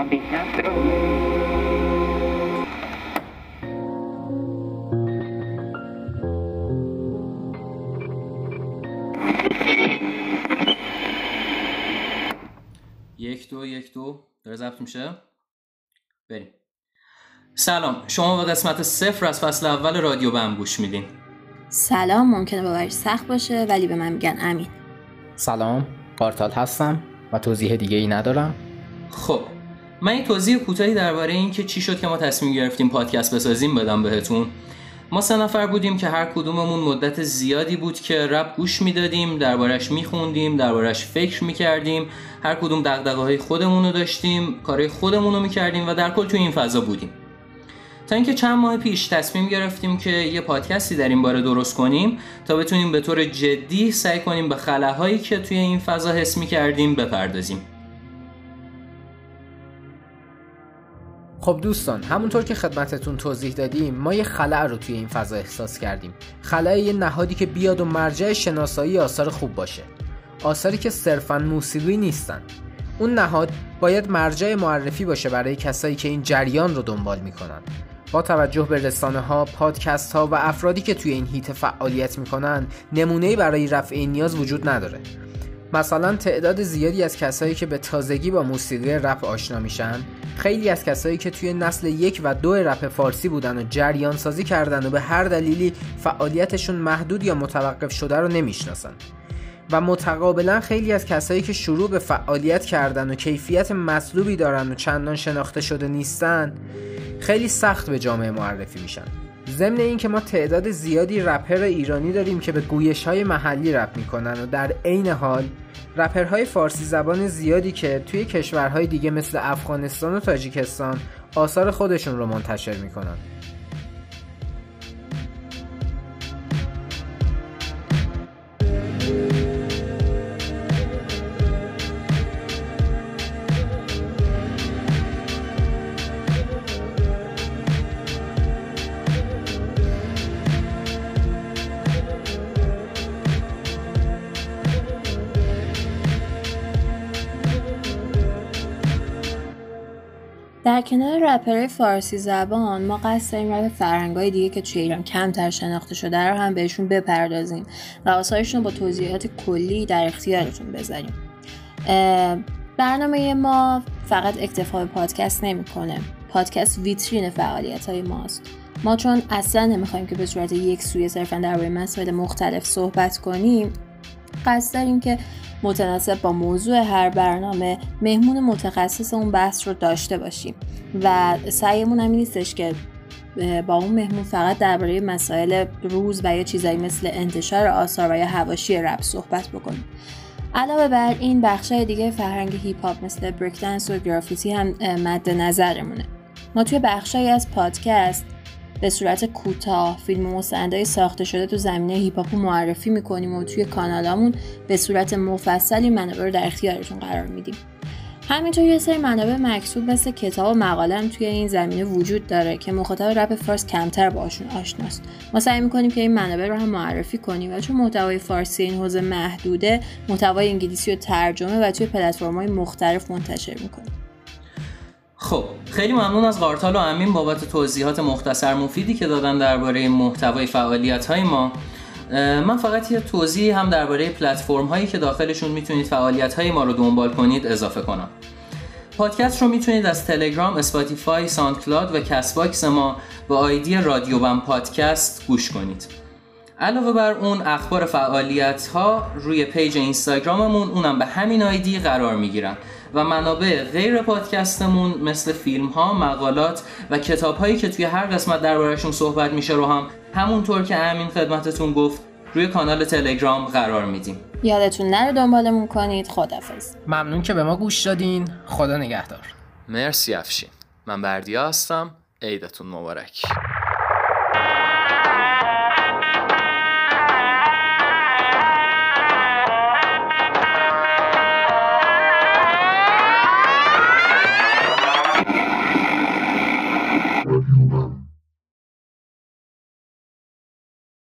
یک دو یک دو داره ضبط میشه بریم سلام شما به قسمت صفر از فصل اول رادیو بم گوش میدین سلام ممکنه باورش سخت باشه ولی به من میگن امین سلام پارتال هستم و توضیح دیگه ای ندارم خب من یه توضیح کوتاهی درباره این که چی شد که ما تصمیم گرفتیم پادکست بسازیم بدم بهتون. ما سه نفر بودیم که هر کدوممون مدت زیادی بود که رپ گوش می‌دادیم دربارش میخوندیم دربارش فکر می‌کردیم هر کدوم دقدقه های خودمون رو داشتیم کارهای خودمون رو می‌کردیم و در کل توی این فضا بودیم. تا اینکه چند ماه پیش تصمیم گرفتیم که یه پادکستی در این باره درست کنیم تا بتونیم به طور جدی سعی کنیم به خلاهایی که توی این فضا حس می‌کردیم بپردازیم. خب دوستان همونطور که خدمتتون توضیح دادیم ما یه خلع رو توی این فضا احساس کردیم. خلع یه نهادی که بیاد و مرجع شناسایی آثار خوب باشه. آثاری که صرفا موسیقی نیستن. اون نهاد باید مرجع معرفی باشه برای کسایی که این جریان رو دنبال می‌کنن. با توجه به رسانه ها، پادکست ها و افرادی که توی این هیت فعالیت می‌کنن نمونه برای رفع این نیاز وجود نداره. مثلا تعداد زیادی از کسایی که به تازگی با موسیقی رپ آشنا میشن خیلی از کسایی که توی نسل یک و دو رپ فارسی بودن و جریان سازی کردن و به هر دلیلی فعالیتشون محدود یا متوقف شده رو نمی‌شناسن. و متقابلا خیلی از کسایی که شروع به فعالیت کردن و کیفیت مطلوبی دارن و چندان شناخته شده نیستن خیلی سخت به جامعه معرفی میشن. ضمن اینکه ما تعداد زیادی رپر ایرانی داریم که به گویش های محلی رپ می‌کنن و در عین حال رپرهای فارسی زبان زیادی که توی کشورهای دیگه مثل افغانستان و تاجیکستان آثار خودشون رو منتشر می‌کنن. در کنار رپرهای فارسی زبان ما قصد داریم رپ فرهنگای دیگه که توی ایران کمتر شناخته شده رو هم بهشون بپردازیم و آثارشون با توضیحات کلی در اختیارتون بذاریم. برنامه ما فقط اکتفا به پادکست نمی‌کنه. پادکست ویترین فعالیت های ماست. ما چون اصلا نمی‌خوایم که به صورت یک سویه صرفا درباره مسائل مختلف صحبت کنیم قصد داریم که متناسب با موضوع هر برنامه مهمون متخصص اون بحث رو داشته باشیم. و سعیمون هم نیستش که با اون مهمون فقط درباره مسائل روز و یا چیزایی مثل انتشار آثار و یا هواشی رپ صحبت بکنیم. علاوه بر این بخشای دیگه فرهنگ هیپ هاپ مثل بریک دنس و گرافیتی هم مد نظرمونه. ما توی بخشایی از پادکست به صورت کوتاه فیلم مستندهای ساخته شده تو زمینه هیپ معرفی می‌کنیم و توی کانالامون به صورت مفصلی منابع رو در اختیارتون قرار میدیم. همینطور یه سری منابع مکتوب مثل کتاب و مقاله هم توی این زمینه وجود داره که مخاطب رپ فارس کمتر باشون آشناست ما سعی می‌کنیم که این منابع رو هم معرفی کنیم و چون محتوای فارسی این حوزه محدوده محتوای انگلیسی و ترجمه و توی پلتفرم‌های مختلف منتشر می‌کنیم. خب خیلی ممنون از قارتال و امین بابت توضیحات مختصر مفیدی که دادن درباره محتوای فعالیت های ما من فقط یه توضیحی هم درباره پلتفرم هایی که داخلشون می‌تونید فعالیت های ما رو دنبال کنید اضافه کنم. پادکست رو می‌تونید از تلگرام، اسپاتیفای، ساندکلاد و کست باکس ما با آیدی رادیو بم پادکست گوش کنید. علاوه بر اون اخبار فعالیت ها روی پیج اینستاگراممون اونم به همین آیدی قرار می‌گیرن. و منابع غیر پادکستمون مثل فیلم ها، مقالات و کتاب هایی که توی هر قسمت دربارشون صحبت میشه رو هم همونطور که امین خدمتتون گفت روی کانال تلگرام قرار میدیم. یادتون نره دنبالمون کنید. خدافز ممنون که به ما گوش دادین. خدا نگهدار. مرسی افشین. من بردیا هستم. عیدتون مبارک.